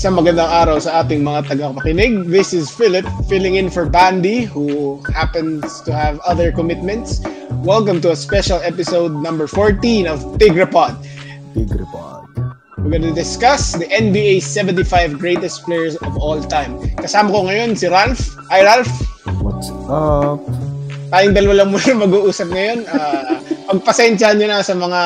Isang magandang araw sa ating mga tagapakinig. This is Philip filling in for Bandy who happens to have other commitments. Welcome to a special episode number 14 of Tigrepod. Tigrepod. We're going to discuss the NBA 75 greatest players of all time. Kasama ko ngayon si Ralph. Hi Ralph. What's up? Tayong dalawa lang muna mag-uusap ngayon. Uh, pagpasensyahan nyo na sa mga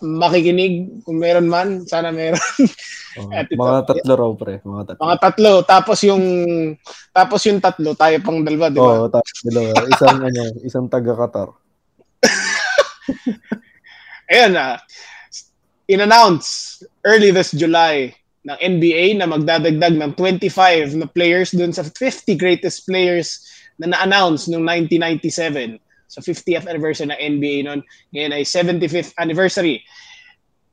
makikinig kung meron man. Sana meron. Oh, mga tatlo raw pre, mga tatlo. Mga tatlo tapos yung tapos yung tatlo tayo pang dalawa, di ba? Oo, oh, tapos dalawa. Isang ano, isang taga Qatar. Ayun na. Uh, in-announce early this July ng NBA na magdadagdag ng 25 na players dun sa 50 greatest players na na-announce noong 1997 sa 50th anniversary ng NBA noon. Ngayon ay 75th anniversary.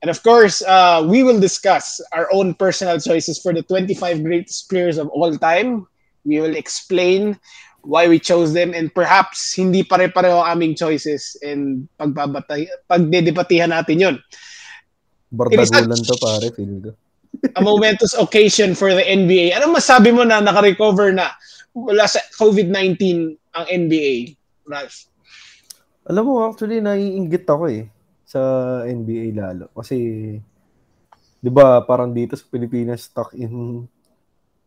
And of course, uh, we will discuss our own personal choices for the 25 greatest players of all time. We will explain why we chose them and perhaps hindi pare-pareho ang aming choices and pagbabatay pagdedebatihan natin 'yon. Bardagulan to pare, feel ko. a momentous occasion for the NBA. Ano masabi mo na naka-recover na wala sa COVID-19 ang NBA, Ralph? Alam mo, actually, naiinggit ako eh sa NBA lalo. Kasi, di ba, parang dito sa Pilipinas, stuck in,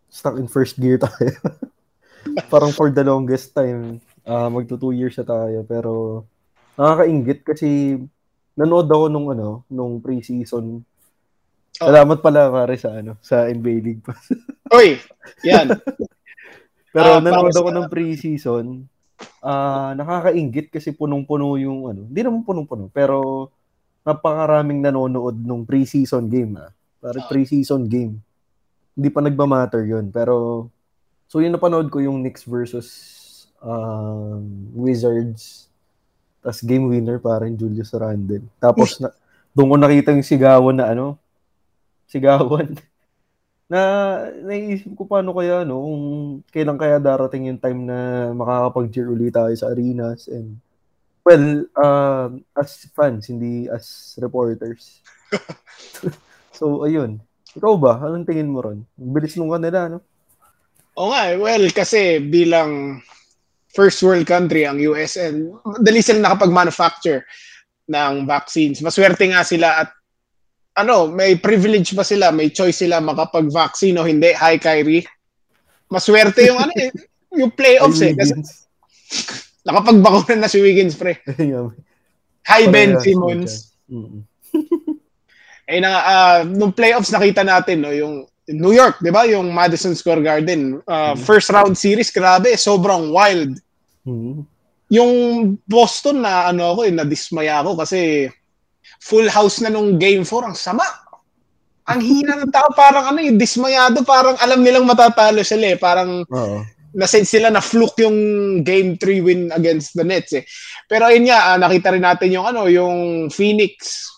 stuck in first gear tayo. parang for the longest time, uh, magto two years na tayo. Pero, nakakaingit kasi, nanood ako nung ano, nung preseason. Oh. Salamat pala pare sa ano, sa NBA League Pass. Oy, yan. Pero uh, nanood ako ng preseason. Ah, uh, nakakainggit kasi punong-puno yung ano. Hindi naman punong-puno, pero napakaraming nanonood nung preseason game ah. Para preseason game. Hindi pa nagba-matter 'yon, pero so yung napanood ko yung Knicks versus um, Wizards. Tas game winner parang Julius Randle. Tapos na, doon ko nakita yung sigawan na ano, sigawan. na naisip ko paano kaya no, kung kailan kaya darating yung time na makakapag-cheer ulit tayo sa arenas and Well, uh, as fans, hindi as reporters. so, ayun. Ikaw ba? Anong tingin mo ron? Bilis nung kanila, no? Oo nga, well, kasi bilang first world country ang US and dali sila nakapag-manufacture ng vaccines. Maswerte nga sila at ano, may privilege pa sila, may choice sila makapag-vaccine o hindi. Hi, Kyrie. Maswerte yung ano eh, yung playoffs eh. Kasi, Nakapagbakunan na si Wiggins, pre. Hi, Ben Simmons. eh na uh, nung playoffs nakita natin no yung New York, 'di ba? Yung Madison Square Garden, uh, first round series, grabe, sobrang wild. Mm-hmm. Yung Boston na ano ako, eh, na dismaya ako kasi full house na nung game 4, ang sama. Ang hina ng tao, parang ano, yung dismayado, parang alam nilang matatalo sila eh. Parang Oo na-sense sila na fluke yung game 3 win against the Nets eh. Pero ayun nga, uh, nakita rin natin yung ano, yung Phoenix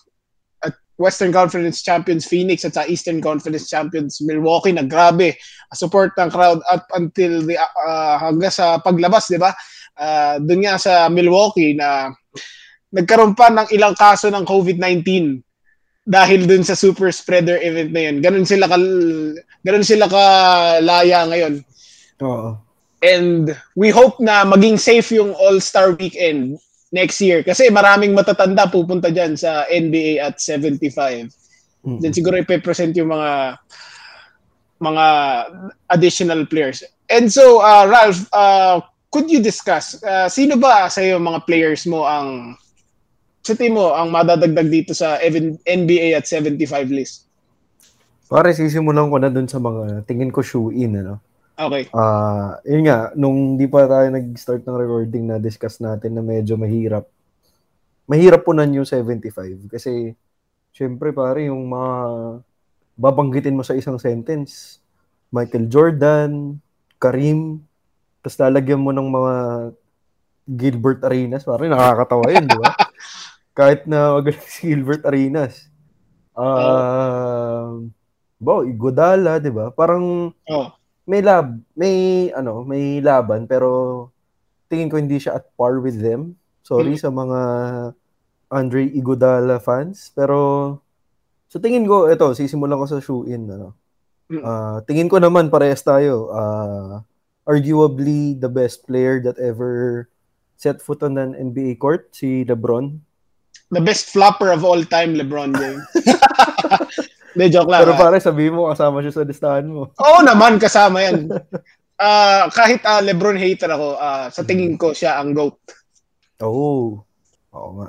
at Western Conference Champions Phoenix at sa Eastern Conference Champions Milwaukee na grabe support ng crowd up until the uh, hanggang sa paglabas, 'di ba? Uh, doon nga sa Milwaukee na nagkaroon pa ng ilang kaso ng COVID-19 dahil dun sa super spreader event na yun. Ganun sila ka ganun sila ka laya ngayon. Oo. And we hope na maging safe yung All-Star Weekend next year. Kasi maraming matatanda pupunta dyan sa NBA at 75. Mm-hmm. Then siguro ipe-present yung mga mga additional players. And so, uh, Ralph, uh, could you discuss, uh, sino ba sa iyo mga players mo ang sa team mo ang madadagdag dito sa NBA at 75 list? Pare, sisimulan ko na dun sa mga tingin ko shoe-in, ano? Okay. Ah, uh, yun nga, nung di pa tayo nag-start ng recording na discuss natin na medyo mahirap. Mahirap po nan yung 75 kasi syempre pare yung mga babanggitin mo sa isang sentence, Michael Jordan, Karim, tapos lalagyan mo ng mga Gilbert Arenas, pare nakakatawa yun, di ba? Kahit na magaling si Gilbert Arenas. Ah, uh, Bo, Igodala, 'di ba? Parang oh may lab, may ano, may laban pero tingin ko hindi siya at par with them. Sorry mm-hmm. sa mga Andre Iguodala fans, pero sa tingin ko ito, sisimulan ko sa shoe-in ano. Uh, tingin ko naman parehas tayo. Uh, arguably the best player that ever set foot on an NBA court, si LeBron. The best flopper of all time, LeBron James. De, joke lang. Pero pare, sabihin mo, kasama siya sa listahan mo. Oo naman, kasama yan. Uh, kahit uh, LeBron hater ako, uh, sa tingin ko siya ang GOAT. Oo. Oh. Oo nga.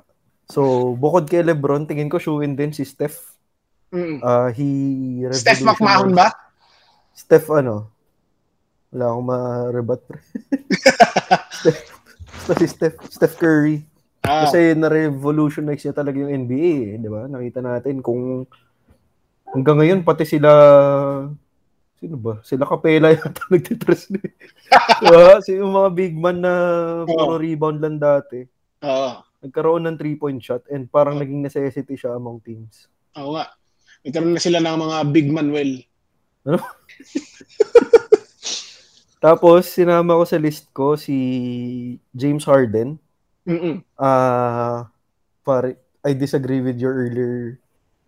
So, bukod kay LeBron, tingin ko shoe-in din si Steph. Mm. Uh, he Steph McMahon ba? Steph ano? Wala akong ma-rebat. Steph, si Steph, Steph Curry. Ah. Kasi na-revolutionize niya talaga yung NBA, eh, di ba? Nakita natin kung hanggang ngayon pati sila sino ba? Sila Capela yata nagtitrust ni. diba? Si yung mga big man na puro rebound lang dati. Oo. Nagkaroon ng three-point shot and parang oh. naging necessity siya among teams. Oo nga. Nagkaroon na sila ng mga big Manuel. Ano? Tapos, sinama ko sa list ko si James Harden. Mm Ah, uh, pare, I disagree with your earlier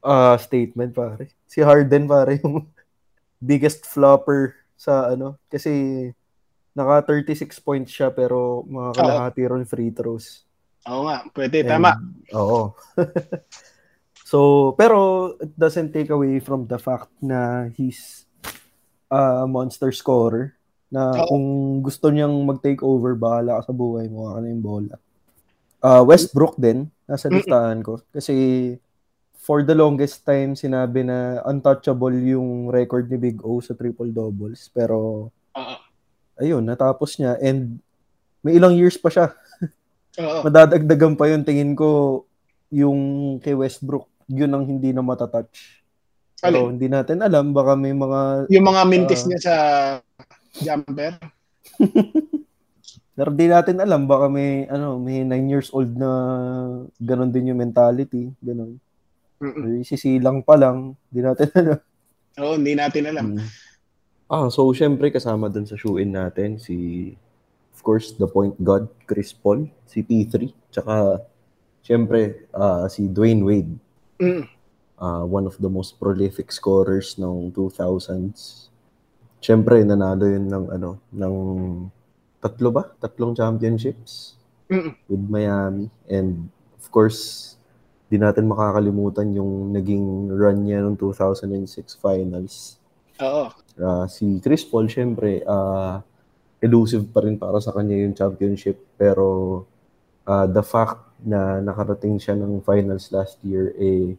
uh, statement, pare. Si Harden, pare, yung biggest flopper sa ano. Kasi, naka 36 points siya pero mga kalahati ron free throws. Oo nga, pwede, And, tama. Oo. So, pero it doesn't take away from the fact na he's a monster scorer na oh. kung gusto niyang mag-take over, bahala ka sa buhay mo, ka na yung bola. Uh, Westbrook din, nasa listahan ko. Kasi for the longest time, sinabi na untouchable yung record ni Big O sa triple doubles. Pero, uh-huh. ayun, natapos niya. And may ilang years pa siya. Uh-huh. Madadagdagan pa yun, tingin ko, yung kay Westbrook yun ang hindi na matatouch. Pero Alin? hindi natin alam, baka may mga... Yung mga mintis uh, niya sa jumper? Pero di natin alam, baka may, ano, may 9 years old na ganun din yung mentality. Ganun. Mm-mm. Sisilang pa lang, di natin alam. Oo, hindi natin alam. Mm. Ah, so syempre kasama dun sa shoe-in natin si of course the point god Chris Paul, si P3, tsaka syempre uh, si Dwayne Wade. Mm. Uh, one of the most prolific scorers ng 2000s. Siyempre, nanalo yun ng ano, ng tatlo ba? Tatlong championships Mm-mm. with Miami. And of course, di natin makakalimutan yung naging run niya ng 2006 finals. Oo. Uh, si Chris Paul, syempre, uh, elusive pa rin para sa kanya yung championship. Pero uh, the fact na nakarating siya ng finals last year, eh,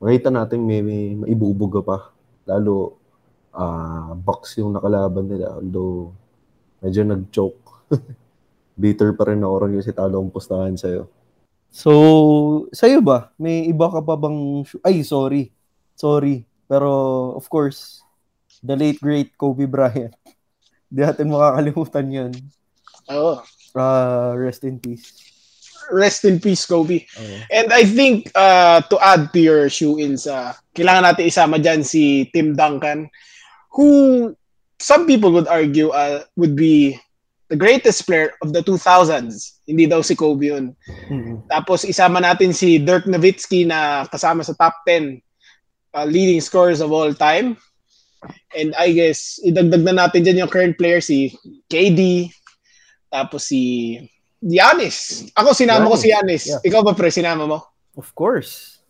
makita natin may, may maibubuga pa. Lalo, uh, Bucks yung nakalaban nila. Although, medyo nag-choke. Bitter pa rin ako rin kasi talo ang pustahan sa'yo. So, sa'yo ba? May iba ka pa bang... Ay, sorry. Sorry. Pero, of course, the late great Kobe Bryant. Hindi natin makakalimutan yun. Oo. Uh, rest in peace rest in peace, Kobe. Oh. And I think uh, to add to your shoe-ins, uh, kailangan natin isama dyan si Tim Duncan, who some people would argue uh, would be the greatest player of the 2000s. Hindi daw si Kobe yun. Mm-hmm. Tapos isama natin si Dirk Nowitzki na kasama sa top 10 uh, leading scorers of all time. And I guess, idagdag na natin dyan yung current player, si KD, tapos si Giannis. Ako sinama Giannis. ko si Giannis. Yeah. Ikaw ba pre, sinama mo? Of course.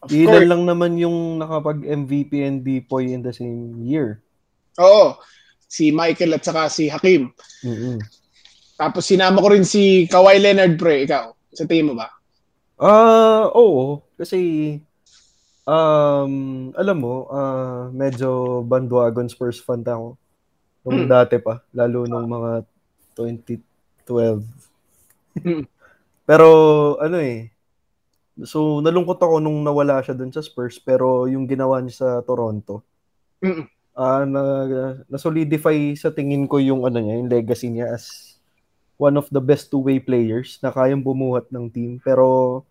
Of Ilan course. lang naman yung nakapag-MVP and Dipoy in the same year. Oo. Si Michael at saka si Hakim. Mm-hmm. Tapos sinama ko rin si Kawhi Leonard pre. Ikaw, sa team mo ba? Ah, uh, oo. Kasi um, alam mo, uh, medyo bandwagon Spurs fan ako. Nung hmm. dati pa, lalo nung mga 2012 pero ano eh, so nalungkot ako nung nawala siya dun sa Spurs pero yung ginawa niya sa Toronto, mm uh, na, na-solidify sa tingin ko yung ano niya, yung legacy niya as one of the best two-way players na kayang bumuhat ng team pero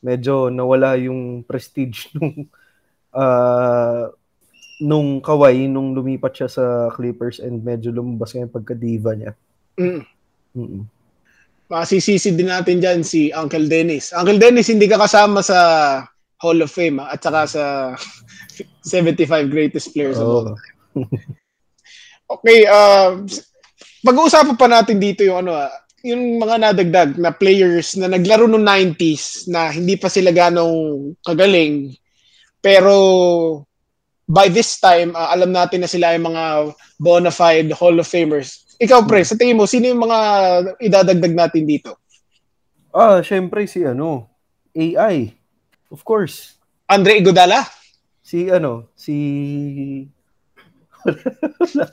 medyo nawala yung prestige nung uh, nung Kawhi nung lumipat siya sa Clippers and medyo lumabas nga yung pagka-diva niya. Mm. Mm-mm. Masisisi din natin dyan si Uncle Dennis. Uncle Dennis, hindi ka kasama sa Hall of Fame ha? at saka sa 75 greatest players oh. of all time. okay, uh, pag-uusapan pa natin dito yung ano, ah, yung mga nadagdag na players na naglaro noong 90s na hindi pa sila ganong kagaling pero by this time uh, alam natin na sila ay mga bona fide Hall of Famers. Ikaw pre, sa tingin mo sino yung mga idadagdag natin dito? Ah, syempre si ano, AI. Of course. Andre Iguodala? Si ano, si wala, wala,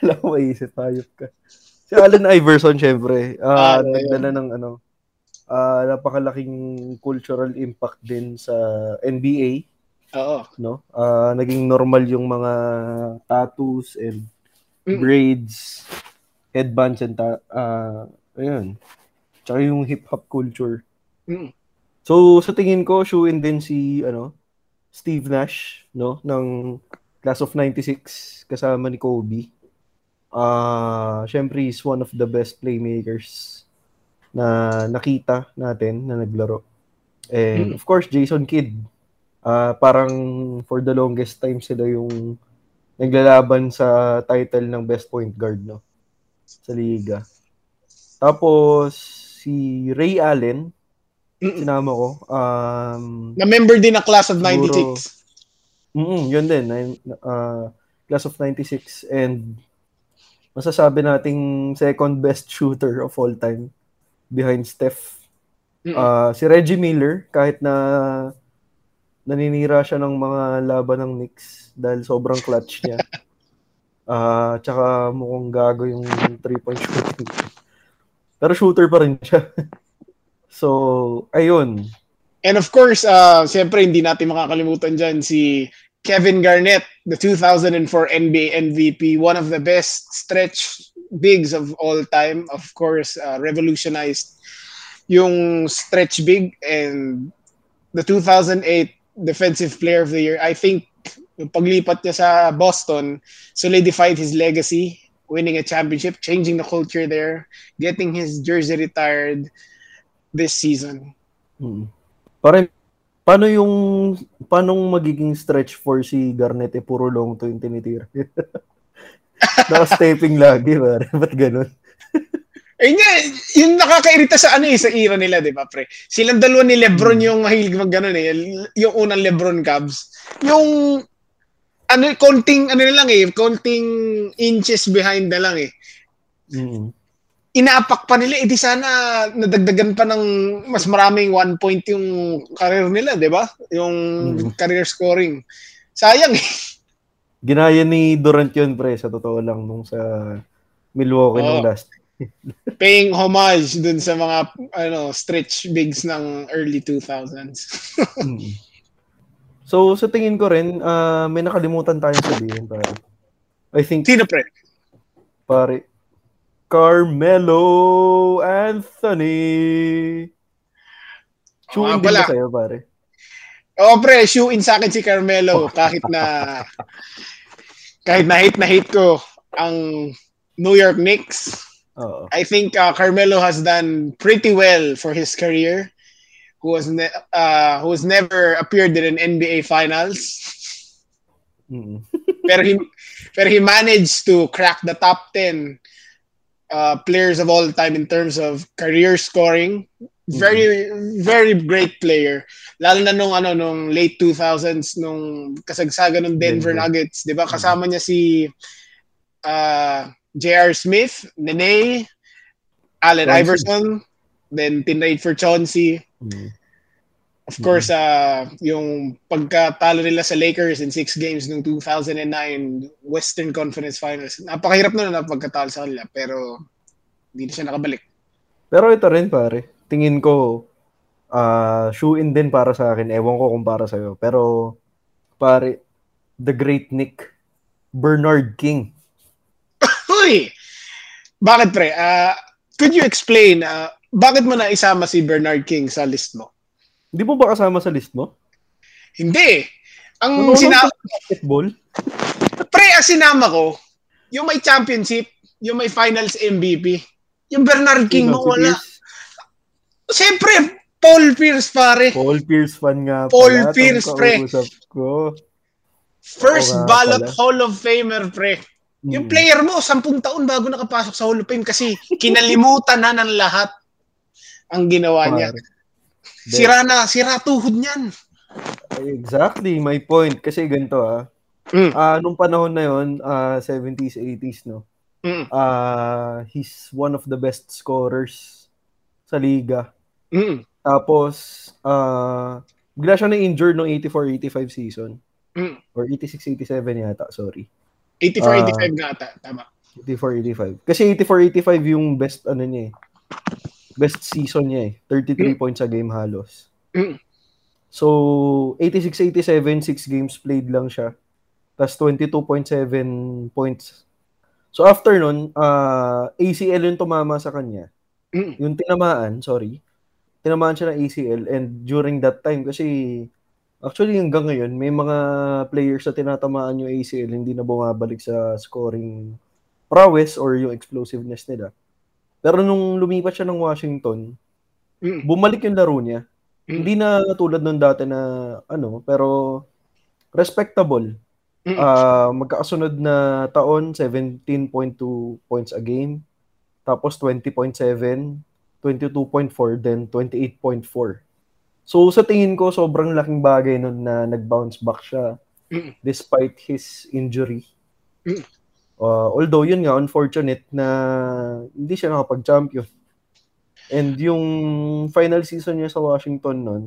wala ko maisip, hayop ka. Si Allen Iverson, syempre. Uh, ah, nagdala ng ano, uh, napakalaking cultural impact din sa NBA. Oo. No? Uh, naging normal yung mga tattoos and mm. braids, headbands and ta- uh, ayun. Tsaka yung hip-hop culture. Mm. So, sa tingin ko, shoe in din si, ano, Steve Nash, no? Ng class of 96, kasama ni Kobe uh, syempre is one of the best playmakers na nakita natin na naglaro. And mm. of course, Jason Kidd. Uh, parang for the longest time sila yung naglalaban sa title ng best point guard no sa liga. Tapos si Ray Allen. Sinama ko. Um, na member din ng class of 96. Siguro, mm, yun din, uh, class of 96 and masasabi nating second best shooter of all time behind Steph. Uh, si Reggie Miller, kahit na naninira siya ng mga laban ng Knicks dahil sobrang clutch niya. Uh, tsaka mukhang gago yung three-point shooting. Pero shooter pa rin siya. so, ayun. And of course, uh, siyempre hindi natin makakalimutan dyan si Kevin Garnett, the 2004 NBA MVP, one of the best stretch bigs of all time. Of course, uh, revolutionized yung stretch big and the 2008 Defensive Player of the Year. I think yung paglipat niya sa Boston solidified his legacy, winning a championship, changing the culture there, getting his jersey retired this season. Hmm. Parang Paano yung paano magiging stretch for si Garnett eh puro long to yung tinitira? Naka-stepping lagi, pare. Ba't ganun? Eh nga, yung nakakairita sa ano eh, sa era nila, di ba, pre? Silang dalawa ni Lebron hmm. yung mahilig mag ganun eh. Yung unang Lebron Cubs. Yung, ano, konting, ano lang eh, konting inches behind na lang eh. Mm inaapak pa nila, edi sana nadagdagan pa ng mas maraming one point yung career nila, di ba? Yung mm. career scoring. Sayang eh. Ginaya ni Durant yun, pre, sa totoo lang, nung sa Milwaukee oh. nung last. paying homage dun sa mga ano stretch bigs ng early 2000s. mm. So, sa tingin ko rin, uh, may nakalimutan tayong sabihin, pare. I think... Sino, pre? Pare, Carmelo Anthony. Shoe oh, in din ba sa'yo, pare? Oo, oh, pre. Shoe in sa akin si Carmelo. Kahit na kahit na hate na hate ko ang New York Knicks. Uh-oh. I think uh, Carmelo has done pretty well for his career. Who has ne- uh, who has never appeared in an NBA Finals. Mm-hmm. pero he pero he managed to crack the top 10 uh, players of all time in terms of career scoring. Very mm-hmm. very great player. Lalo na nung ano nung late 2000s nung kasagsagan ng Denver, Denver. Nuggets, 'di ba? Mm-hmm. Kasama niya si uh, J.R. Smith, Nene, Allen. Iverson, then tinrade for Chauncey. Mm-hmm. Of course, uh, yung pagkatalo nila sa Lakers in six games noong 2009 Western Conference Finals. Napakahirap na na pagkatalo sa kanila, pero hindi na siya nakabalik. Pero ito rin pare, tingin ko uh, shoe in din para sa akin. Ewan ko kung para sa'yo. Pero pare, the great Nick Bernard King. Uy! Bakit pre? Uh, could you explain uh, bakit mo na isama si Bernard King sa list mo? Hindi mo ba kasama sa list mo? Hindi. Ang sinama... Basketball? Pre, ang sinama ko, yung may championship, yung may finals MVP, yung Bernard King mo wala. Siyempre, Paul Pierce pare. Paul Pierce fan nga Paul pala. Pierce pre. Ko. First Oo ballot pala. Hall of Famer, pre. Yung Mm. player mo, sampung taon bago nakapasok sa Hall of Fame kasi kinalimutan na ng lahat ang ginawa niya. Sira na, sira tuhod niyan. Exactly, my point. Kasi ganito ah. Mm. Ah, nung panahon na yon, ah 70s, 80s, no? Mm. Ah, he's one of the best scorers sa liga. Mm. Tapos, ah, bigla siya na-injured noong 84-85 season. Mm. Or 86-87 yata, sorry. 84-85 nga ata. Tama. 84-85. Kasi 84-85 yung best, ano niya eh. Best season niya eh. 33 points a game halos. Mm. So, 86-87, 6 games played lang siya. Tapos 22.7 points. So, after nun, ah, ACL yung tumama sa kanya. Mm. Yung tinamaan, sorry. Tinamaan siya ng ACL and during that time, kasi actually hanggang ngayon, may mga players na tinatamaan yung ACL, hindi na bumabalik sa scoring prowess or yung explosiveness nila. Pero nung lumipat siya ng Washington, Mm. bumalik yung laro niya. Mm. Hindi na tulad nung dati na ano, pero respectable. Mm. Ah, magkakasunod na taon, 17.2 points a game. Tapos 20.7, 22.4, then 28.4. So sa tingin ko, sobrang laking bagay nun na nag-bounce back siya Mm. despite his injury. Mm. Uh, although yun nga, unfortunate na hindi siya nakapag-champion. And yung final season niya sa Washington nun,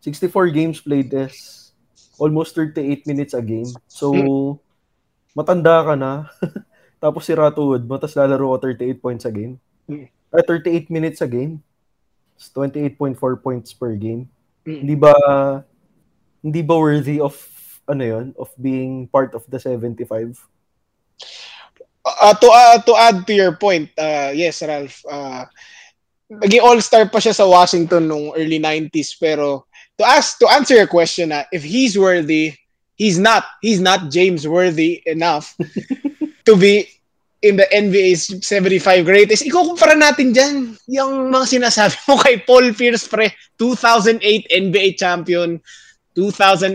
64 games played is almost 38 minutes a game. So, matanda ka na. Tapos si Ratuwood mo, tapos lalaro ka 38 points a game. Mm. Ah, 38 minutes a game. It's 28.4 points per game. Mm. Hindi ba hindi ba worthy of ano yon of being part of the 75? Uh, to uh, to add to your point, uh, yes, Ralph. Uh, naging all-star pa siya sa Washington nung early 90s pero to ask to answer your question na if he's worthy, he's not. He's not James worthy enough to be in the NBA's 75 greatest. Ikukumpara natin dyan yung mga sinasabi mo kay Paul Pierce, pre. 2008 NBA champion, 2008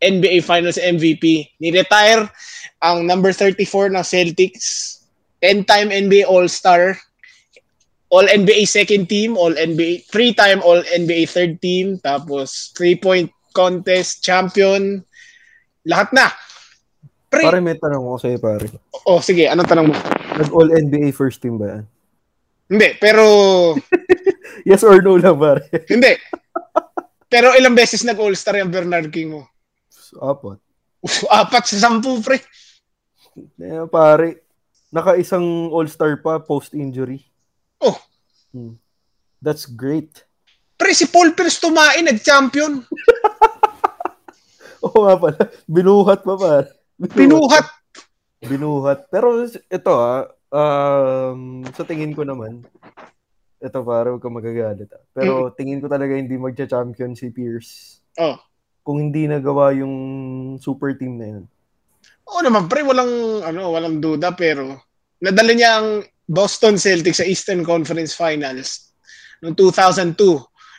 NBA Finals MVP. Ni-retire ang number 34 ng Celtics, 10-time NBA All-Star, All-NBA second team, All-NBA, three-time All-NBA third team, tapos three-point contest champion, lahat na. Pre, Pare, may tanong ko sa'yo, pare. oh, sige, anong tanong mo? Nag-all NBA first team ba yan? Hindi, pero, Yes or no lang, pare? hindi. Pero ilang beses nag-All-Star yung Bernard King mo? Apat. Apat sa sampu, pre. Eh, pare, naka-isang all-star pa post-injury. Oh. Hmm. That's great. Pre, si Paul Pierce tumain, nag-champion. Oo nga pala. Binuhat pa, pare. Pinuhat. Binuhat. Pero ito ah, um, sa tingin ko naman, ito pare, huwag kang magagalit ah. Pero tingin ko talaga hindi magcha-champion si Pierce Oh. kung hindi nagawa yung super team na yun. Oo naman, pre, walang, ano, walang duda, pero nadala niya ang Boston Celtics sa Eastern Conference Finals noong 2002.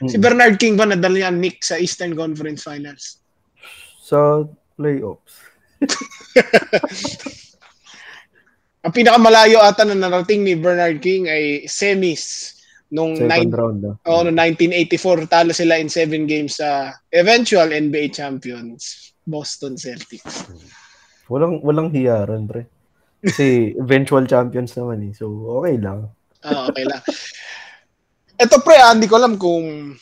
Si Mm. Bernard King ba nadala niya ang Knicks sa Eastern Conference Finals? Sa playoffs. Ang pinakamalayo ata na narating ni Bernard King ay semis nung Second nine, round na. oh, noong 1984 talo sila in seven games sa eventual NBA champions Boston Celtics. Walang walang hiyaran, pre. Kasi eventual champions naman eh. So, okay lang. Ah, okay lang. Ito pre, ah, hindi ko alam kung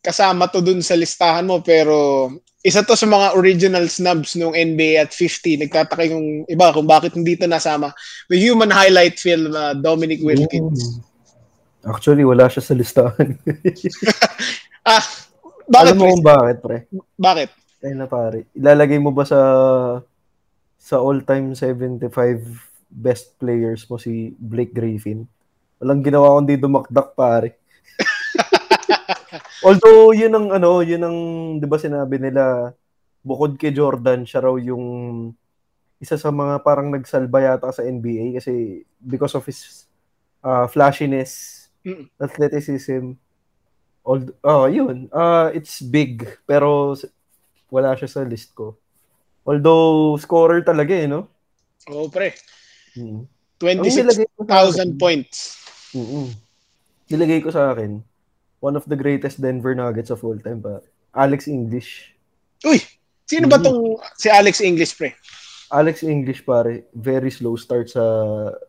kasama to dun sa listahan mo pero isa to sa mga original snubs nung NBA at 50. Nagtataka yung iba kung bakit hindi to nasama. The human highlight film, uh, Dominic Wilkins. Actually, wala siya sa listahan. Ah, bakit? Alam mo kung bakit, pre? Bakit? Ay na pare. Ilalagay mo ba sa sa all-time 75 best players mo si Blake Griffin? Walang ginawa kundi dumakdak pare. Although yun ang ano, yun ang 'di ba sinabi nila bukod kay Jordan, siya raw yung isa sa mga parang nagsalba yata sa NBA kasi because of his uh, flashiness, Mm. athleticism. All, oh, yun. Uh, it's big pero wala siya sa list ko. Although, scorer talaga eh, no? Oo, pre. Mm. 26,000 points. Mm-mm. Nilagay ko sa akin, one of the greatest Denver Nuggets of all time pa. Alex English. Uy! Sino ba tong si Alex English, pre? Alex English pare, very slow start sa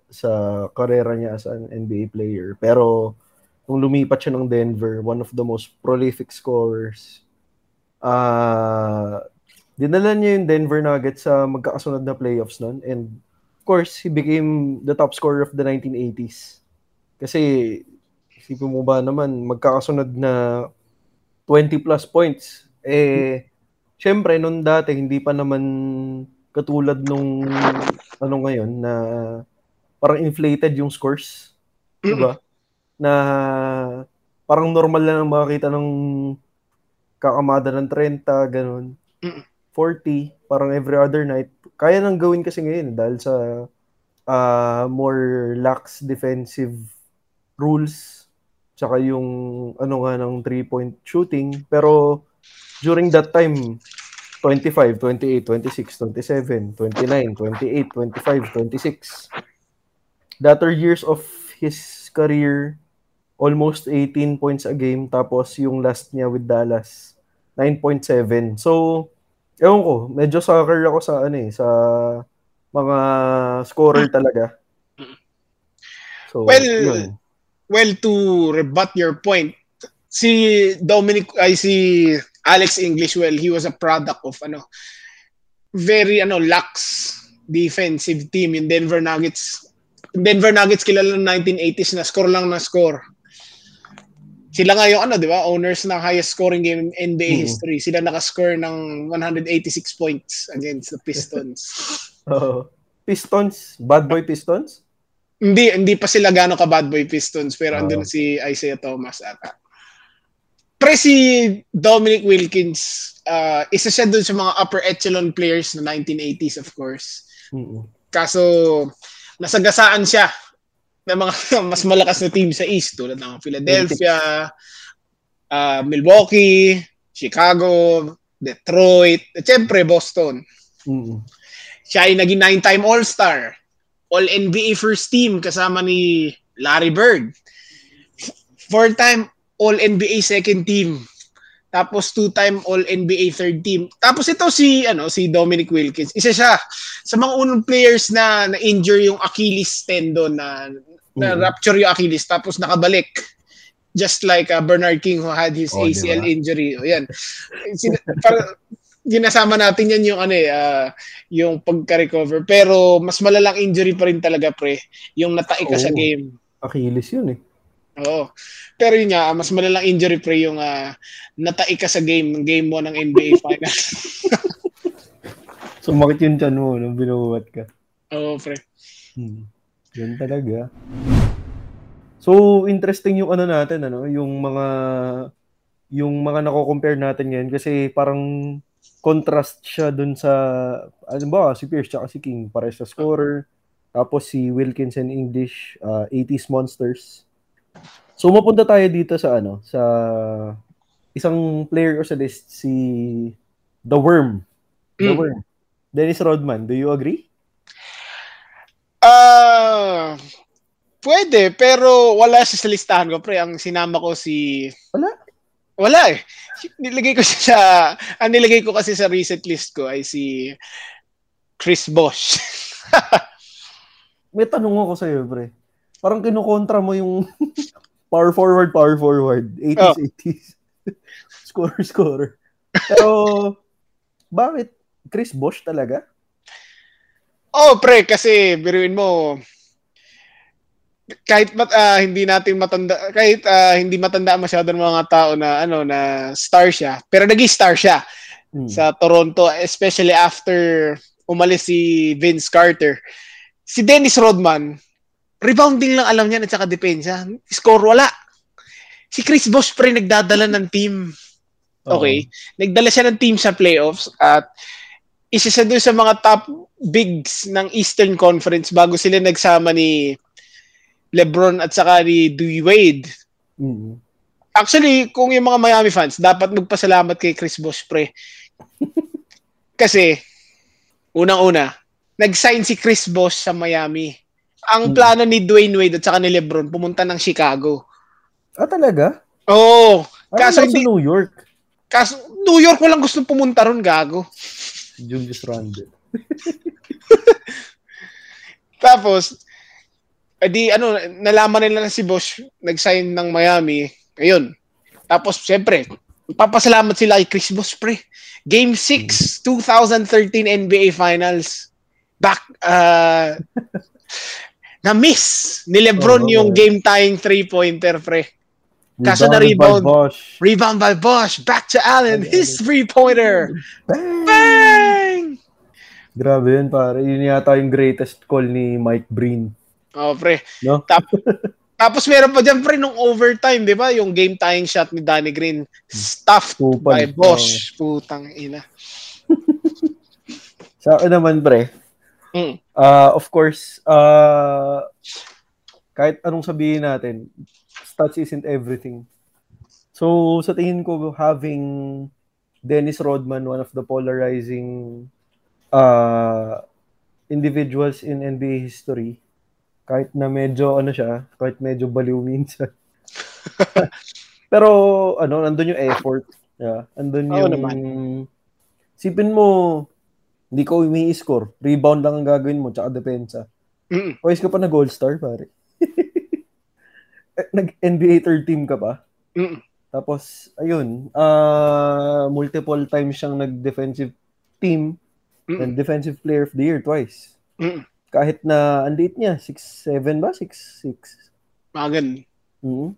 sa karera niya as an NBA player. Pero nung lumipat siya ng Denver, one of the most prolific scorers. Uh, dinala niya yung Denver Nuggets sa magkakasunod na playoffs noon and of course, he became the top scorer of the 1980s. Kasi isipin mo ba naman magkakasunod na 20 plus points eh syempre nung dati hindi pa naman katulad nung ano ngayon na parang inflated yung scores. Di ba? Na parang normal lang makakita ng kakamada ng 30, ganun. 40, parang every other night. Kaya nang gawin kasi ngayon dahil sa uh, more lax defensive rules tsaka yung ano nga ng three-point shooting. Pero during that time, 25, 28, 26, 27, 29, 28, 25, 26. Latter years of his career, almost 18 points a game. Tapos yung last niya with Dallas, 9.7. So, ewan ko, medyo soccer ako sa ano eh, sa mga scorer talaga. So, well, yun. well to rebut your point, si Dominic ay si Alex English, well, he was a product of ano very ano lax defensive team in Denver Nuggets. Denver Nuggets kilala ng 1980s na score lang na score. Sila nga yung ano, 'di ba? Owners ng highest scoring game in NBA mm-hmm. history. Sila naka-score ng 186 points against the Pistons. oh. Pistons, bad boy Pistons? Hindi hindi pa sila gaano ka bad boy Pistons pero oh. andun si Isaiah Thomas ata. Pre si Dominic Wilkins, uh, isa siya dun sa mga upper echelon players na 1980s of course. Mm-hmm. Kaso nasagasaan siya ng mga mas malakas na team sa East tulad ng Philadelphia, uh, Milwaukee, Chicago, Detroit, at syempre Boston. Mm-hmm. Siya ay naging nine-time All-Star, All-NBA first team kasama ni Larry Bird. Four-time All-NBA second team. Tapos two-time All-NBA third team. Tapos ito si ano si Dominic Wilkins. Isa siya sa mga unang players na na-injure yung Achilles tendon na na rupture yung Achilles tapos nakabalik. Just like uh, Bernard King who had his oh, ACL diba? injury. O yan. Sin- para, ginasama natin yan yung ano eh, uh, yung pagka-recover. Pero mas malalang injury pa rin talaga pre, yung natai ka oh, sa game. Achilles yun eh. Oo. Pero yun nga, mas malalang injury pre yung uh, natai ka sa game, game mo ng NBA Finals. Sumakit yung chan mo nung binubuhat ka. Oo, pre. Hmm. Yan talaga. So, interesting yung ano natin, ano, yung mga yung mga nako-compare natin ngayon kasi parang contrast siya dun sa ano ba, si Pierce tsaka si King, pare sa scorer. Tapos si Wilkins and English, uh, 80s Monsters. So mapunta tayo dito sa ano, sa isang player ko sa list si The Worm. The mm. Worm. Dennis Rodman, do you agree? Ah, uh, pwede, pero wala siya sa listahan ko, pre. Ang sinama ko si Wala. Wala eh. Nilagay ko siya sa ang nilagay ko kasi sa recent list ko ay si Chris Bosh. May tanong ako sa iyo, pre. Parang kinukontra mo yung Power forward, power forward. 80s, oh. 80s. scorer, scorer. Pero, bakit Chris Bosch talaga? Oh, pre, kasi biruin mo, kahit mat, uh, hindi natin matanda kahit uh, hindi matanda masyado ng mga tao na ano na star siya pero naging star siya hmm. sa Toronto especially after umalis si Vince Carter si Dennis Rodman Rebounding lang alam niya at saka depensa. Score wala. Si Chris Bosh pre nagdadala ng team. Okay? Uh-huh. Nagdala siya ng team sa playoffs at isa siya doon sa mga top bigs ng Eastern Conference bago sila nagsama ni LeBron at saka ni Dwayne Wade. Mm-hmm. Actually, kung yung mga Miami fans, dapat magpasalamat kay Chris Bosh pre. Kasi Unang-una, nag-sign si Chris Bosh sa Miami. Ang Hmm. plano ni Dwayne Wade at saka ni LeBron pumunta ng Chicago. Ah, talaga? Oo. Oh, Kaso hindi- New York. kaso New York walang gusto pumunta ron, gago. Julius Randle. Tapos, edi ano, nalaman nila na si Bosch nag-sign ng Miami. Ayun. Tapos, syempre, papasalamat sila kay Chris Bosch, pre. Game 6, 2013 NBA Finals. Back, uh, na-miss ni Lebron Oo, yung oo. game-tying three-pointer, pre. Kaso na Rebounded by rebound. Bosh. Rebound by Bosch. Back to Allen. His three-pointer. Bang! Bang! Grabe yun, pare. Yun yata yung greatest call ni Mike Breen. Oh, pre. No? Tap, tapos meron pa dyan, pre, nung overtime, di ba? Yung game tying shot ni Danny Green. Stuffed Kupal. by Bosch. Putang ina. Sa akin naman, pre, Mm. uh, of course, uh, kahit anong sabihin natin, stats isn't everything. So, sa tingin ko, having Dennis Rodman, one of the polarizing uh, individuals in NBA history, kahit na medyo, ano siya, kahit medyo baliw minsan. Pero, ano, nandun yung effort. Yeah, andun yung... naman. Sipin mo, hindi ka umi-score. Rebound lang ang gagawin mo, tsaka depensa. Mm. Pwes ka pa na gold star, pare. Eh, Nag-NBA third team ka pa. Mm. Tapos, ayun, ah multiple times siyang nag-defensive team Mm. and defensive player of the year twice. Mm. Kahit na, ang liit niya, 6'7 ba? 6'6. Mga ganun. Mhm.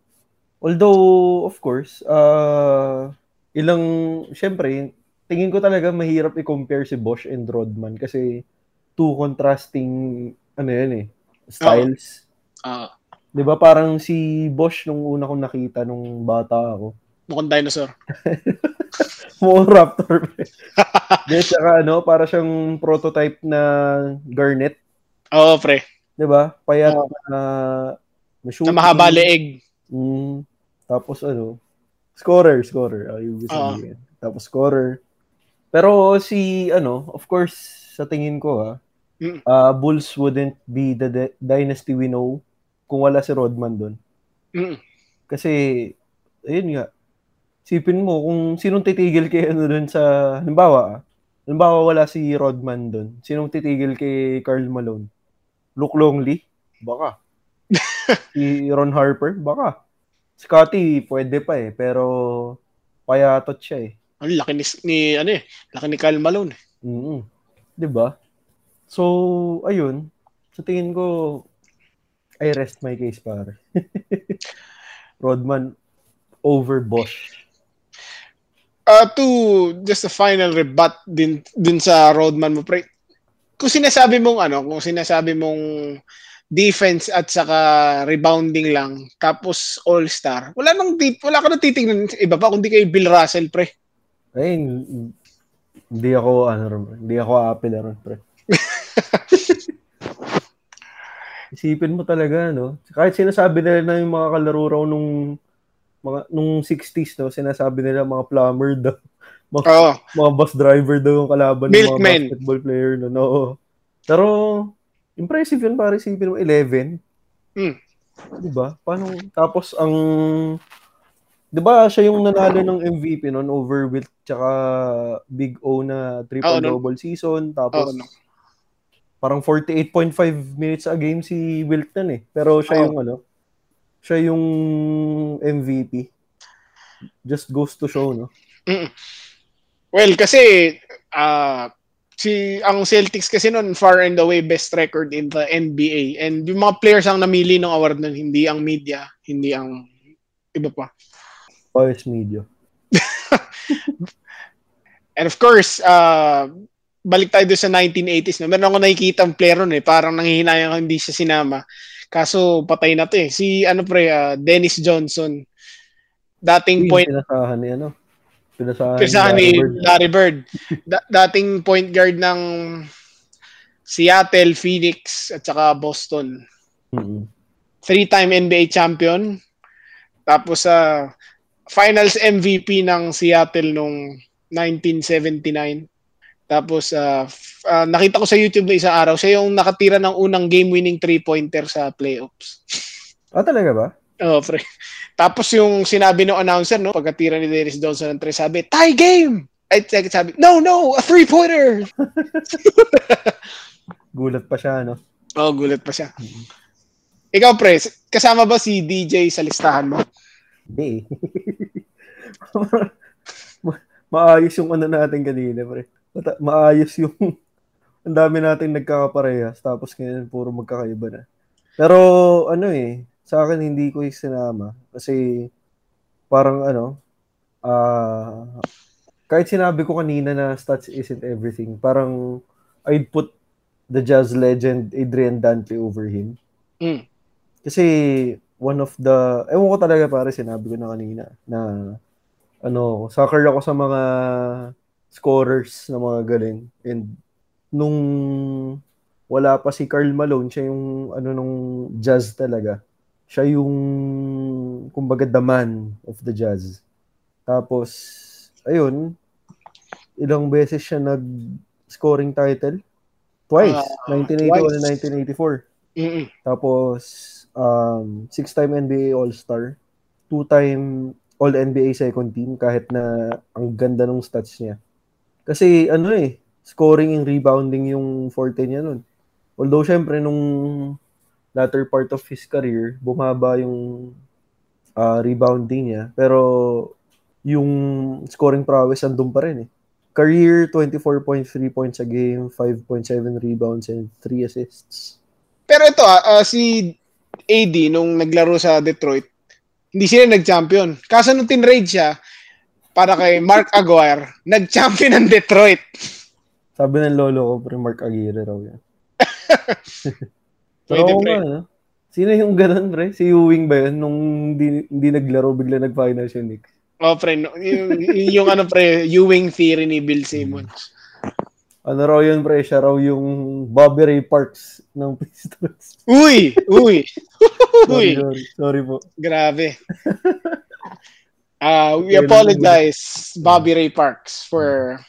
Although, of course, uh, ilang, syempre, tingin ko talaga mahirap i-compare si Bosch and Rodman kasi two contrasting, ano yan eh, styles. Ah, 'Di ba parang si Bosch nung una kong nakita nung bata ako. Mukhang dinosaur. Mo Raptor. Then saka ano, para siyang prototype na Garnet, Oo, pre. 'di ba? Payat Oo. na na Na mahaba leeg. Mm, tapos ano, scorer, scorer. Oo. sabihin. Tapos scorer. Pero si ano, of course, sa tingin ko ha, Mm. uh, Bulls wouldn't be the de- dynasty we know kung wala si Rodman doon. Mm. Kasi ayun nga. Sipin mo kung sinong titigil kay ano doon sa halimbawa, halimbawa wala si Rodman doon. Sinong titigil kay Carl Malone? Luke Longley? Baka. si Ron Harper? Baka. Scotty, pwede pa eh. Pero payatot siya eh. Ang laki ni, ni, ano eh, laki ni Kyle Malone. mm 'Di ba? So, ayun. Sa tingin ko, I rest my case, pare. Rodman over Bosch. Uh, to just a final rebut din din sa Rodman mo pre. Kung sinasabi mong ano, kung sinasabi mong defense at saka rebounding lang tapos all-star. Wala nang tit wala ka nang titingnan iba pa kundi kay Bill Russell pre. Ay, hindi ako, ano, hindi ako apel ron, pre. Isipin mo talaga, no? Kahit sinasabi nila na yung mga kalaro raw nung mga nung 60s, no? Sinasabi nila mga plumber daw. Mga, Oo. mga bus driver daw yung kalaban ng mga Milkman. basketball player, no? no? Pero, impressive yun, pare. Isipin mo, 11. Hmm. Diba? Paano? Tapos, ang Di ba siya yung nanalo ng MVP noon over Wilt tsaka Big O na triple-double season. Oo, Tapos no. parang 48.5 minutes a game si Wilt nun eh. Pero siya Oo. yung ano, siya yung MVP. Just goes to show, no? Well, kasi ah si ang Celtics kasi noon far and away best record in the NBA and yung mga players ang namili ng award nun, hindi ang media, hindi ang iba pa. Bias media. And of course, uh, balik tayo doon sa 1980s. No? Meron ako nakikita ang player nun eh. Parang nanghihinayang hindi siya sinama. Kaso patay na to eh. Si ano pre, ah, Dennis Johnson. Dating Yung point Pinasahan ni ano? Pinasahan, Pinasahan ni Larry Bird. Bird. Da- dating point guard ng Seattle, Phoenix, at saka Boston. Mm-mm. Three-time NBA champion. Tapos sa finals MVP ng Seattle nung 1979. Tapos, uh, uh, nakita ko sa YouTube na isang araw, siya yung nakatira ng unang game-winning three-pointer sa playoffs. Ah, talaga ba? Oo, oh, pre. Tapos yung sinabi ng announcer, no, pagkatira ni Dennis Johnson ng tre, sabi, tie game! Ay, sabi, no, no, a three-pointer! gulat pa siya, no? Oo, oh, gulat pa siya. Mm-hmm. Ikaw, pre, kasama ba si DJ sa listahan mo? Hindi. maayos yung ano natin kanina, pre. Maayos yung ang dami natin nagkakaparehas tapos ngayon puro magkakaiba na. Pero ano eh, sa akin hindi ko sinama kasi parang ano, uh, kahit sinabi ko kanina na stats isn't everything, parang I'd put the jazz legend Adrian Dantley over him. Mm. Kasi one of the, ewan ko talaga pare, sinabi ko na kanina, na ano, soccer ako sa mga scorers na mga galing. And nung wala pa si Carl Malone, siya yung ano nung jazz talaga. Siya yung kumbaga the man of the jazz. Tapos ayun, ilang beses siya nag scoring title. Twice, uh, 1981 and 1984. Mm-mm. Tapos um, six-time NBA All-Star, two-time All-NBA second team kahit na ang ganda ng stats niya. Kasi ano eh, scoring and rebounding yung forte niya nun. Although syempre nung latter part of his career, bumaba yung uh, rebounding niya. Pero yung scoring prowess andun pa rin eh. Career 24.3 points a game, 5.7 rebounds and 3 assists. Pero ito ah, uh, si AD nung naglaro sa Detroit, hindi sila nag-champion. Kaso nung tinrade siya, para kay Mark Aguirre, nag-champion ng Detroit. Sabi ng lolo ko, pre Mark Aguirre raw yan. Pero pre. Nga, Sino yung ganun, pre? Si Ewing ba yun? Nung hindi, hindi naglaro, bigla nag-finals yung Knicks. Oh, pre. No, yung, yung ano, pre, Ewing theory ni Bill Simmons. Ano raw yun, pre? Siya raw yung Bobby Ray Parks ng Pistons. Uy! Uy! Uy! Sorry, sorry, po. Grabe. Uh, we apologize, Bobby Ray Parks, for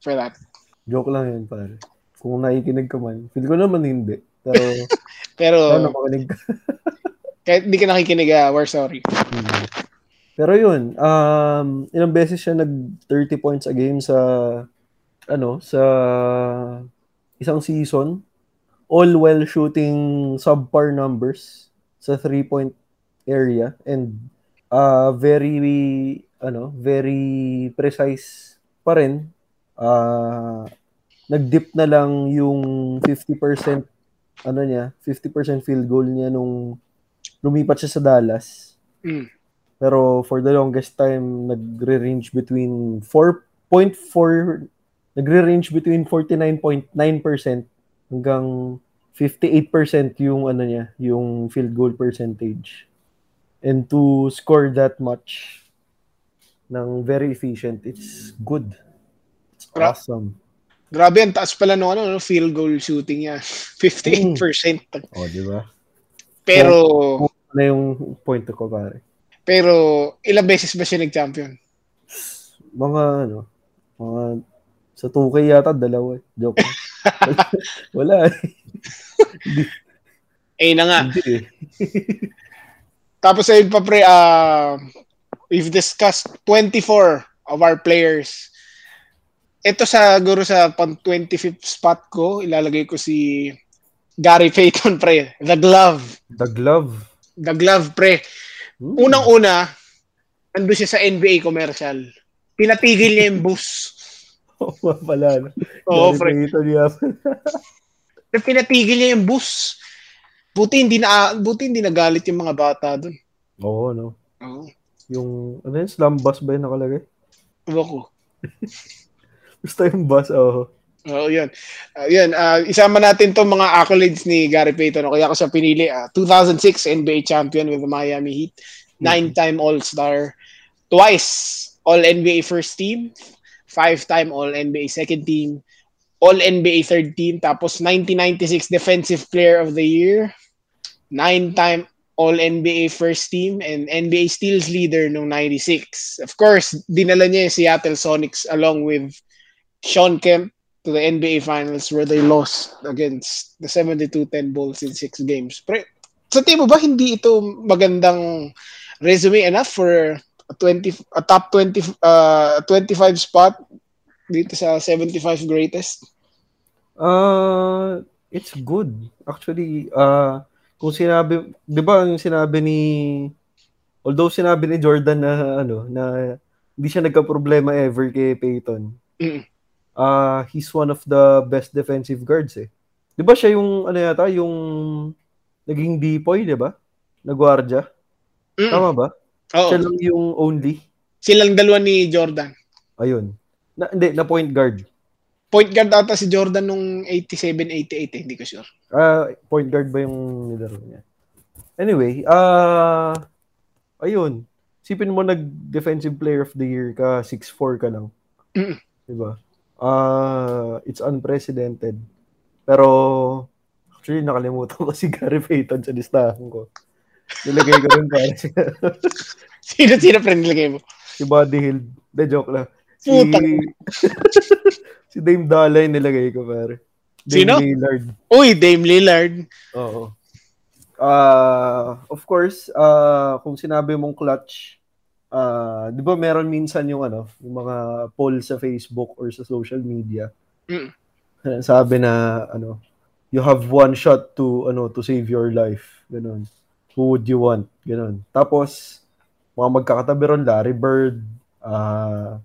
for that. Joke lang yun, pare. Kung nakikinig ka man. Feel ko naman hindi. Pero, pero, ano, makinig ka. kahit hindi ka nakikinig, uh, we're sorry. Hmm. Pero yun, um, ilang beses siya nag 30 points a game sa ano, sa isang season, all while shooting subpar numbers sa three-point area and uh, very ano, very precise pa rin. Uh, nag-dip na lang yung 50% ano niya, 50% field goal niya nung lumipat siya sa Dallas. Mm. Pero for the longest time, nagre-range between 4.4 nagre-range between 49.9% hanggang 58% yung ano niya, yung field goal percentage. And to score that much ng very efficient, it's good. It's Gra- awesome. Grabe, ang taas pala no, ano, no, field goal shooting niya. 58%. Mm. Oh, di ba? Pero... So, na yung point ko, pare. Pero, ilang beses ba siya nag-champion? Mga, ano, mga sa 2K yata, dalawa. Eh. Joke. Wala eh. eh na nga. Tapos ayun pa pre, uh, we've discussed 24 of our players. Ito sa guro sa pang 25th spot ko, ilalagay ko si Gary Payton pre, The Glove. The Glove. The Glove pre. Ooh. Unang-una, ando siya sa NBA commercial. Pinatigil niya yung bus Oo pala. No? Oo, oh, friend. niya. Pinatigil niya yung bus. Buti hindi na buti hindi nagalit yung mga bata doon. Oo, no. Oo. Yung ano yun, slum bus ba yung nakalagay? Ewan ko. Basta yung bus, oo. Oh. Oo, oh, yun. Uh, yun, uh, isama natin tong mga accolades ni Gary Payton. O kaya ko siya pinili. Uh, 2006 NBA champion with the Miami Heat. Nine-time All-Star. Twice All-NBA first team five-time All-NBA second team, All-NBA third team, tapos 1996 Defensive Player of the Year, nine-time All-NBA first team, and NBA steals leader nung 96. Of course, dinala niya yung Seattle Sonics along with Sean Kemp to the NBA Finals where they lost against the 72-10 Bulls in six games. Pre, sa tingin mo ba hindi ito magandang resume enough for a 20 a top 20 uh 25 spot dito sa 75 greatest? Uh it's good. Actually, uh kung sinabi, 'di ba yung sinabi ni although sinabi ni Jordan na ano na hindi siya nagka-problema ever kay Peyton. Mm. Uh he's one of the best defensive guards eh. 'Di ba siya yung ano yata yung naging depoy, 'di ba? Na gwardiya. Mm. Tama ba? Oo. Siya lang yung only. Silang dalawa ni Jordan. Ayun. Na, hindi, na point guard. Point guard ata si Jordan nung 87-88 eh, hindi ko sure. Ah, point guard ba yung nilaro niya? Anyway, ah ayun. Sipin mo nag-defensive player of the year ka, 6'4 ka lang. Mm. 'Di ba? Ah, it's unprecedented. Pero actually nakalimutan ko si Gary Payton sa listahan ko. Nilagay ko rin para si, Sino-sino friend nilagay mo? si Buddy Hill. De joke lang. Si. si Dame Dollar yung nilagay ko pare. Dame Sino? Lillard. Uy, Dame Lillard. Oo. Ah, of course, ah kung sinabi mong clutch, ah, 'di ba meron minsan yung ano, yung mga poll sa Facebook or sa social media. Mm. Sabi na ano, you have one shot to ano to save your life. Ganun. Who would you want? Ganun. Tapos mga magkakatabi ron, Larry Bird, ah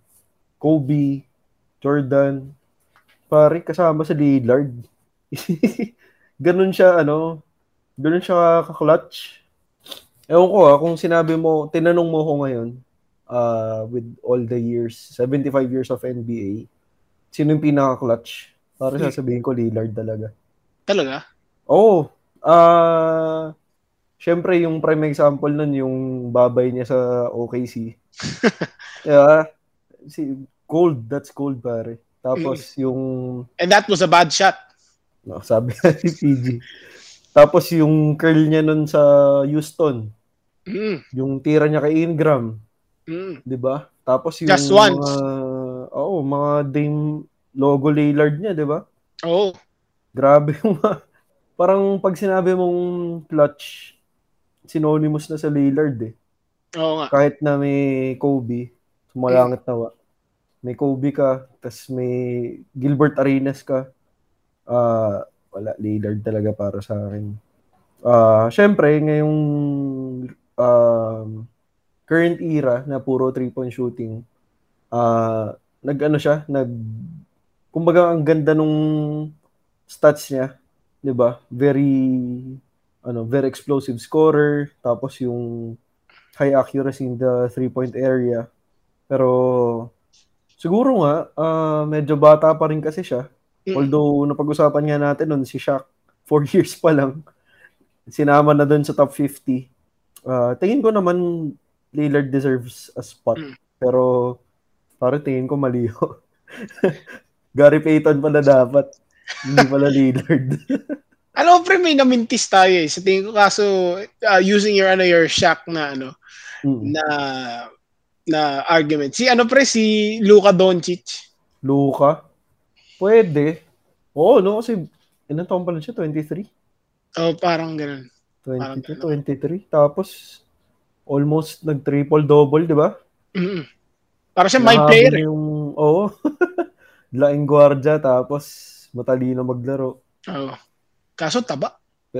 Kobe, Jordan, pare kasama sa Lillard. Ganun siya ano, ganun siya ka-clutch. Ewan ko ah, kung sinabi mo, tinanong mo ko ngayon, uh, with all the years, 75 years of NBA, sino yung pinaka-clutch? Para Hmm. sasabihin ko, Lillard talaga. Talaga? Oo. Ah, syempre yung prime example nun yung babay niya sa OKC. yeah. Si gold, that's gold pare. Tapos yung And that was a bad shot. no, sabi ni PG. Tapos yung curl niya nun sa Houston, Mm. yung tira niya kay Ingram, Mm. 'di ba? Tapos yung Just once. mga oo, mga Dame logo Lillard niya, 'di ba? Oo. Grabe yung parang pag sinabi mong clutch, synonymous na sa Lillard eh. Oo nga. Kahit na may Kobe, sumalangit nawa. May Kobe ka, tas may Gilbert Arenas ka. Ah, wala Lillard talaga para sa akin. Ah, syempre ngayong um, current era na puro three-point shooting, ah, nag-ano siya, nag kumbaga ang ganda nung stats niya, 'di ba? Very ano, very explosive scorer, tapos yung high accuracy in the three-point area. Pero siguro nga ah, medyo bata pa rin kasi siya. Mm. Although napag-usapan nga natin nun si Shaq, 4 years pa lang. Sinama na dun sa top 50. Ah, tingin ko naman Lillard deserves a spot. Mm. Pero para tingin ko mali yun. Gary Payton pala dapat. Hindi pala Lillard. Alam pre, may namintis tayo eh. Sa tingin ko kaso, uh, using your, ano, your shock na, ano, Mm. na, na argument. Si, ano, pre, si Luka Doncic. Luka? Pwede. Oo, no? Kasi ilan taon pa lang siya? 23? Oh, parang ganun. 22, Parang 23. Tapos, almost nag-triple-double, di ba? Mm. Para siya my player. Yung, oo. Laing gwardiya, tapos matalino maglaro. Oh. Kaso taba.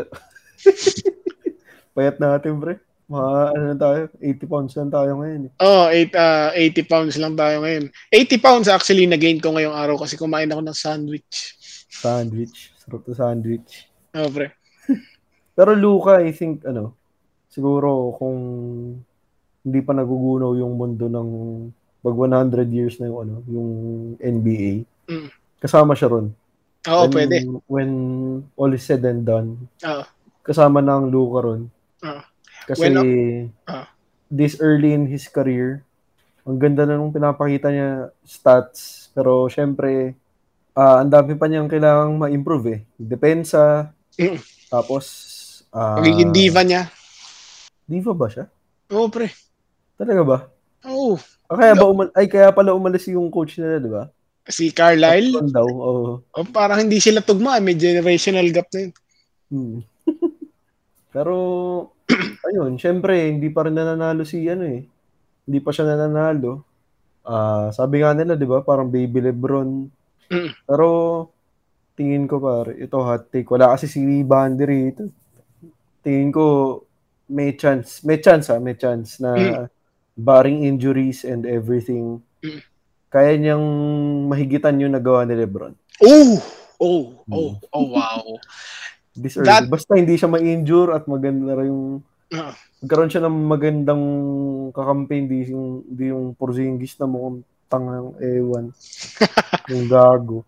Payat natin, pre. Mga, ano na tayo, 80 pounds lang tayo ngayon. Eh. Oh, eight, uh, 80 pounds lang tayo ngayon. 80 pounds actually na-gain ko ngayong araw kasi kumain ako ng sandwich. Sandwich. Sarap na sandwich. Oh, pre. Pero Luka, I think, ano, siguro kung hindi pa nagugunaw yung mundo ng pag 100 years na yung ano, yung NBA, Mm. kasama siya ron. Oo, when, pwede. When all is said and done, Oo. kasama na ang Luka ron. Oo. Kasi When- ah. this early in his career, ang ganda na nung pinapakita niya stats. Pero syempre, ah ang dami pa niyang kailangang ma-improve eh. Depensa, Mm. tapos ah, Magiging diva niya. Diva ba siya? Oo, pre. Talaga ba? Oo. Ah, kaya ba umal- ay kaya pala umalis yung coach nila, di ba? Si Carlisle. Daw, oo. Oh, parang hindi sila tugma. May generational gap na yun. Hmm. Pero, ayun, syempre, hindi pa rin nananalo si ano eh. Hindi pa siya nananalo. Ah, sabi nga nila, 'di ba, parang baby LeBron. Mm. Pero tingin ko pare, ito hot take. Wala kasi si Bander ito. Tingin ko may chance, may chance ha, may chance na Mm. barring injuries and everything, Mm. kaya niyang mahigitan yung nagawa ni LeBron. Oh! Oh! Oh! Oh, wow. This early. That- Basta hindi siya ma-injure at maganda rin yung Ah. magkaroon siya ng magandang kakampi, hindi yung, hindi yung Porzingis na mukhang tangang ewan. yung gago.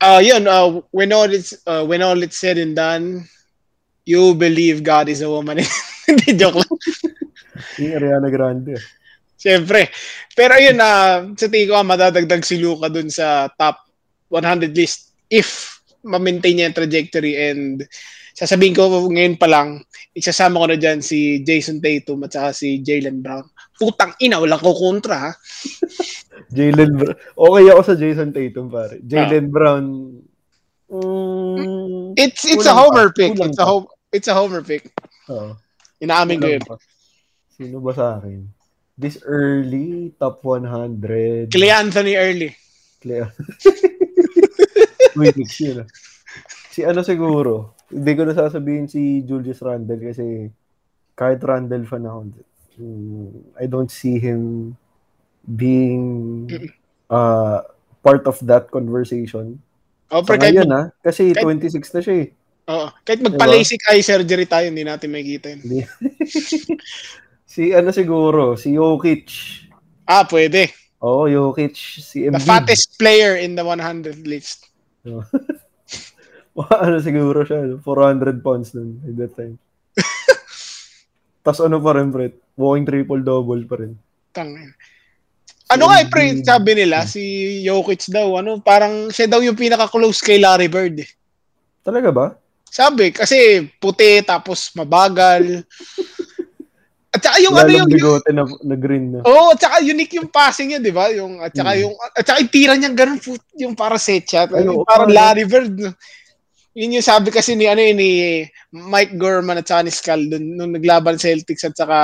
Uh, yun, uh, when all it's uh, when all it's said and done, you believe God is a woman. Hindi joke lang. Yung Ariana Grande. Siyempre. Pero yun na sa tingin ko madadagdag si Luka dun sa top 100 list if ma-maintain niya yung trajectory and sasabihin ko ngayon pa lang, isasama ko na dyan si Jason Tatum at saka si Jalen Brown. Putang ina, walang ko kontra ha. Jalen Brown. Okay ako sa Jason Tatum, pare. Jalen Brown. Mm, It's it's a homer pa, pick. kulang It's a pa. home it's a homer pick. oo. Inaamin ko yun. pa. Sino ba sa akin? This early, top 100. Clay Anthony early. Clear. Wait, ah. Si ano siguro, hindi ko na sasabihin si Julius Randle kasi kahit Randle fan ako, mm, I don't see him being uh, part of that conversation. Oh, pero kahit, ngayon ah, kasi kahit- 26 na siya eh. oh, kahit magpa-LASIK eye surgery tayo, hindi natin makikita yun. Si ano siguro, si Jokic. Ah, pwede. Oo, Jokic, si The Embiid. fattest player in the 100 list. ano siguro siya, no? 400 pounds nun at that time. Tapos ano pa rin, Brett? Walking triple-double pa rin. Tangin. Ano nga, eh, pre, sabi nila, si Jokic daw, ano, parang siya daw yung pinaka-close kay Larry Bird. eh. Talaga ba? Sabi, kasi puti, tapos mabagal. At saka yung ano lang yung, bigote na, na green na. Oo, oh, at saka unique yung passing niya, di ba? Yung, at saka Hmm. yung, at saka yung tira niya ganun, yung para set shot. Ay, yung parang ano. Larry Bird. Yun yung sabi kasi ni, ano ni Mike Gorman at saka ni Skull dun, nung naglaban sa Celtics at saka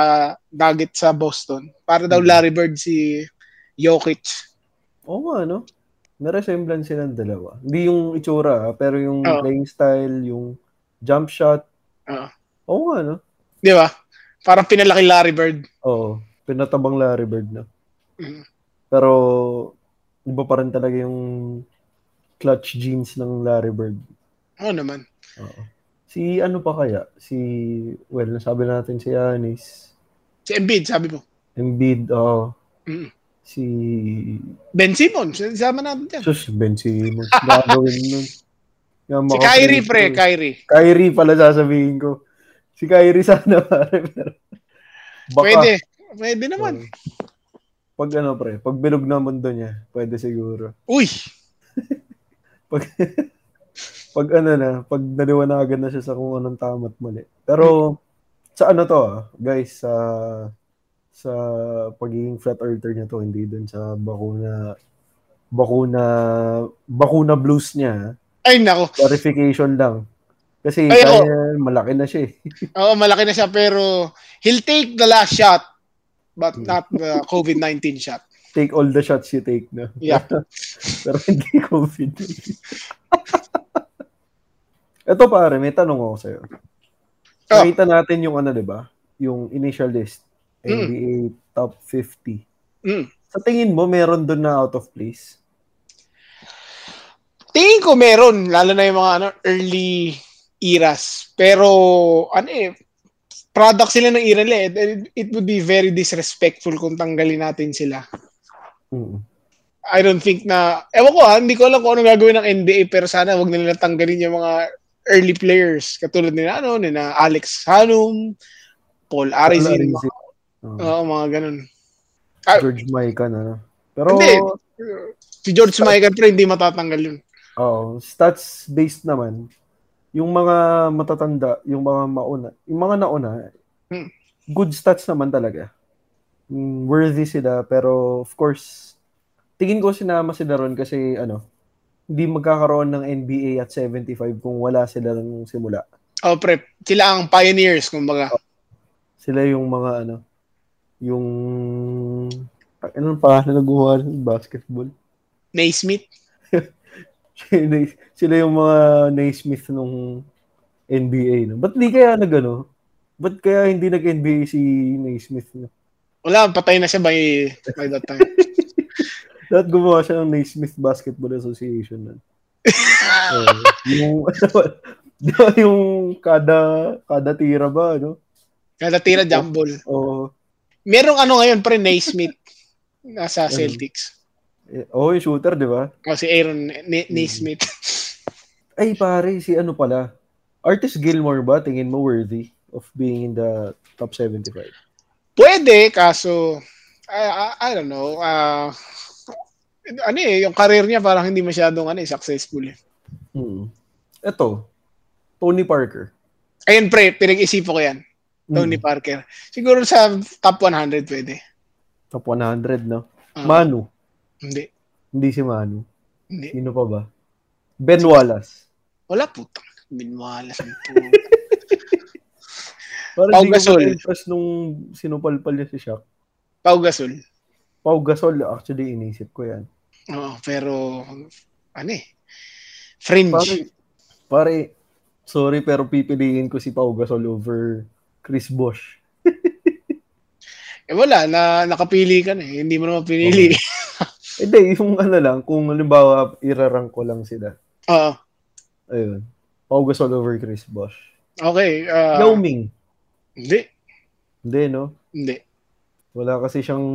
Nugget sa Boston. Para daw Hmm. Larry Bird si Jokic. Oo nga, no? May resemblance silang dalawa. Hindi yung itsura, ah, pero yung Oo. playing style, yung jump shot. Oo. Oo nga, no? Di ba? Parang pinalaki Larry Bird. Oo. Pinatabang Larry Bird na. Mhm. Pero, iba pa rin talaga yung clutch jeans ng Larry Bird. Oo naman. Oo. Si ano pa kaya? Si, well, nasabi natin si Anis. Si Embiid, sabi mo. Embiid, oo. Mhm. Si, Ben Simmons, sama natin dyan. sus, Ben Simmons. Gagawin nun. Yung Si Kyrie, pre. Kyrie. Kyrie pala sasabihin ko. Si Kyrie sana, pare. Pero, baka, Pwede. Pwede naman. Pag ano, pre, pag bilog na mundo niya, pwede siguro. Uy! Pag, pag ano na, pag naliwanagan na siya sa kung anong tama at mali. Pero, sa ano to, ah, guys, sa sa pagiging flat earther niya to, hindi dun sa bakuna bakuna bakuna blues niya. ah. Ay, nako. Clarification lang. Kasi Ay, kaya malaki na siya eh. Oo, malaki na siya pero he'll take the last shot but Hmm. not the COVID-19 shot. Take all the shots you take na. Yeah. Pero hindi COVID. Ito pare, may tanong ako sa'yo. Oh. Nakita natin yung ano, di ba? Yung initial list. Mm. NBA top 50. Mm. Sa tingin mo, meron doon na out of place? Tingin ko meron, lalo na yung mga ano, early eras. Pero, ano eh, product sila ng era nila eh. It would be very disrespectful kung tanggalin natin sila. Mm. I don't think na, ewan ko ha, hindi ko alam kung ano gagawin ng NBA pero sana wag nila tanggalin yung mga early players. Katulad nila, ano, nila Alex Hanum, Paul Arizin, mga, Oh. oo, mga ganun. Ah, George Mikan, ano? Pero, Hindi. Si George Michael pero hindi matatanggal yun. oh, stats based naman, yung mga matatanda, yung mga mauna, yung mga nauna, Hmm. good stats naman talaga. Mm, worthy sila, pero of course, tingin ko sinama sila ron kasi ano, hindi magkakaroon ng NBA at 75 kung wala sila ng simula. Oh, pre, sila ang pioneers, kumbaga. Sila yung mga ano, yung ano pa na nagawa ng basketball. Naismith. sila yung mga Naismith nung NBA. No? Ba't di kaya nag ano? Ba't kaya hindi nag-NBA si Naismith? No? Wala, patay na siya by, by that time. Dapat gumawa siya ng Naismith Basketball Association. No? uh, yung, ano, yung kada kada tira ba, no? Kada tira jump ball. Oo. Oh. Merong ano ngayon pre Naismith nasa Celtics. Oh, yung shooter, di ba? Oh, si Aaron N- Naismith. Ay, pare, si ano pala? Artist Gilmore ba, tingin mo worthy of being in the top 75? Pwede, kaso, I, I, I don't know, uh, ano eh, yung career niya parang hindi masyadong ano, eh, successful. Eh. Hmm. Ito, Tony Parker. Ayun pre, pinag-isipan ko yan. Tony hmm. Parker. Siguro sa top 100 pwede. Top 100, no? Uh, Manu. Hindi. Hindi si Manu. Hindi. Sino pa ba? Ben Wallace. Wala puta. Ben Wallace. Parang Pau Gasol. Impress nung sinupalpal niya si Shaq. Pau Gasol. Pau Gasol, actually, inisip ko yan. Oo, pero, ano eh, fringe. Pare, pare, sorry, pero pipiliin ko si Pau Gasol over Chris Bosh. eh wala, na, nakapili ka na eh. Hindi mo naman pinili. Oh. Hindi, yung ano lang, kung halimbawa, irarang ko lang sila. Oo. Ayun. Pau Gasol over Chris Bosh. Okay. Uh, Yao Ming. Hindi. Hindi, no? Hindi. Wala kasi siyang...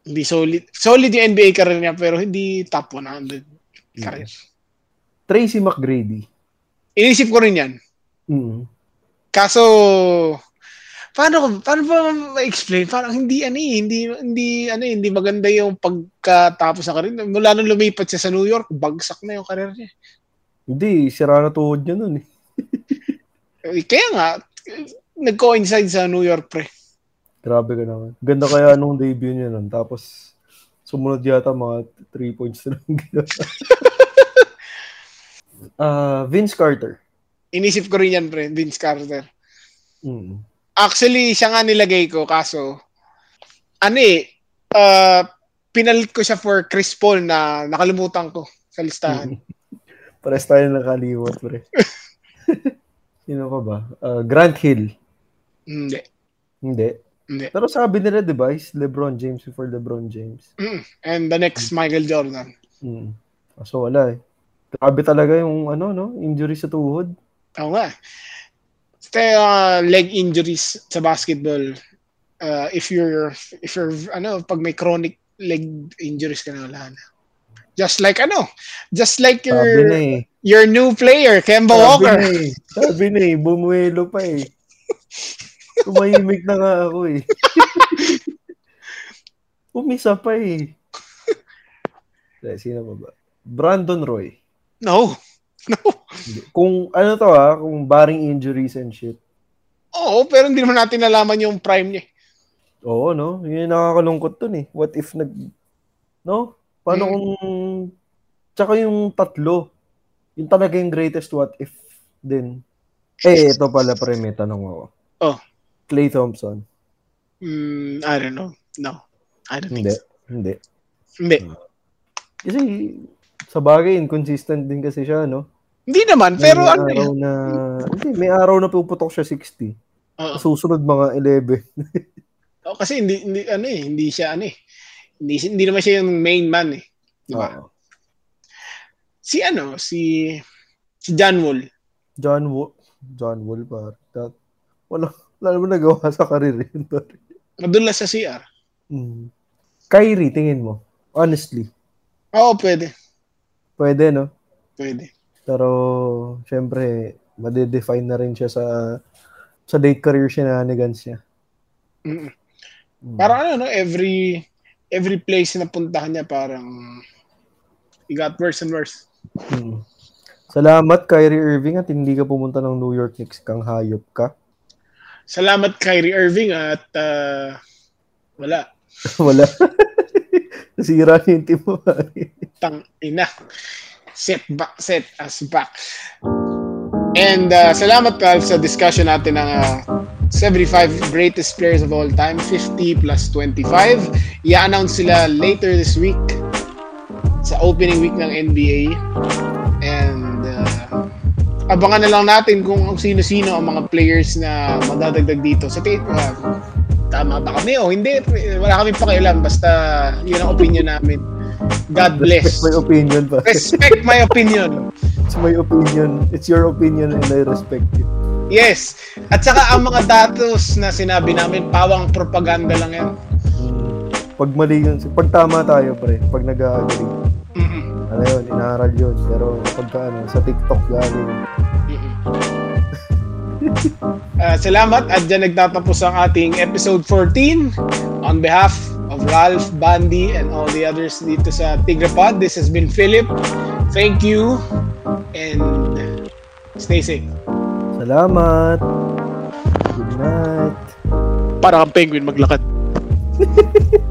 Hindi solid. Solid yung NBA career niya, pero hindi top 100 career. Yes. Tracy McGrady. Inisip ko rin yan. Mm. Kaso, paano paano ba ma-explain? Parang hindi ano eh, hindi hindi ano eh, hindi maganda yung pagkatapos sa career. Mula nung lumipat siya sa New York, bagsak na yung career niya. Hindi, sira na tuhod niya nun eh. eh kaya nga, nag-coincide sa New York pre. Grabe ka naman. Ganda kaya nung debut niya nun. Tapos, sumunod yata mga 3 points na lang ginawa. uh, Vince Carter. Inisip ko rin yan, pre. Vince Carter. Mm. Actually, siya nga nilagay ko. Kaso, ano eh, uh, pinalit ko siya for Chris Paul na nakalimutan ko sa listahan. Pares tayo nakalimutan, pre. Sino pa ba? Uh, Grant Hill. Hindi. Hindi. Hindi. Pero sabi nila, di ba, is LeBron James before LeBron James. Mm. And the next, Michael Jordan. Mm. So, wala eh. Grabe talaga yung, ano, no? Injury sa tuhod. Oo nga. Uh, leg injuries sa basketball, uh, if you're, if you're, ano, pag may chronic leg injuries ka na, wala na. Just like, ano, just like your, eh. your new player, Kemba Sabi Walker. Na eh. Sabi na eh, bumuelo pa eh. Tumahimik na nga ako eh. Umisa pa eh. Sino pa ba? Brandon Roy. No. No. Kung ano to ah, kung barring injuries and shit. Oo, pero hindi naman natin nalaman yung prime niya. Oo, no? Yun yung nakakalungkot dun eh. What if nag... No? Paano hmm. kung... Tsaka yung tatlo. Yung talaga yung greatest what if din. Eh, ito pala pre, may tanong ako. Oh. Clay Thompson? Mm, I don't know. No. I don't hindi. think so. Hindi. Hindi. Kasi sa bagay, inconsistent din kasi siya, no? Hindi naman, may pero ano araw na, hindi, may araw na puputok siya 60. Uh-huh. Susunod mga 11. oh, kasi hindi, hindi, ano eh, hindi siya, ano eh. Hindi, hindi naman siya yung main man eh. Di ba? Uh-huh. Si ano, si, si John Wall. John Wall. John Wall pa. That, wala, wala naman nagawa sa karir yun. Madulas sa CR. Mm. Kyrie, tingin mo? Honestly. Oo, pwede. Pwede, no? Pwede. Pero, syempre, madedefine na rin siya sa sa late career shenanigans niya. Mm. Mm. Parang ano, no? Every every place na puntahan niya, parang he got worse and worse. Mm. Salamat, Kyrie Irving, at hindi ka pumunta ng New York Knicks kang hayop ka. Salamat Kyrie Irving at uh, wala. wala. Nasira niya yung team mo. Tang ina. Set back, set us back. And uh, salamat pal sa discussion natin ng uh, 75 greatest players of all time, 50 plus 25. I-announce sila later this week sa opening week ng NBA. And uh, abangan na lang natin kung sino-sino ang mga players na madadagdag dito. Sa tingin uh, tama ba kami o hindi? Wala kami pakialam. Basta yun ang opinion namin. God bless. Respect my opinion pa. Respect my opinion. It's my opinion. It's your opinion and I respect it. Yes. At saka ang mga datos na sinabi namin, pawang propaganda lang yan. Pag mali yun, pag tama tayo pre, pag nag-agree. Mm-mm. Ano yun, inaaral yun. Pero pagka ano, sa TikTok galing. Mm-mm. Uh, salamat at dyan nagtatapos ang ating episode 14 on behalf of Ralph, Bandy, and all the others dito sa Tigrapod. This has been Philip. Thank you and stay safe. Salamat. Good night. Para kang penguin maglakad.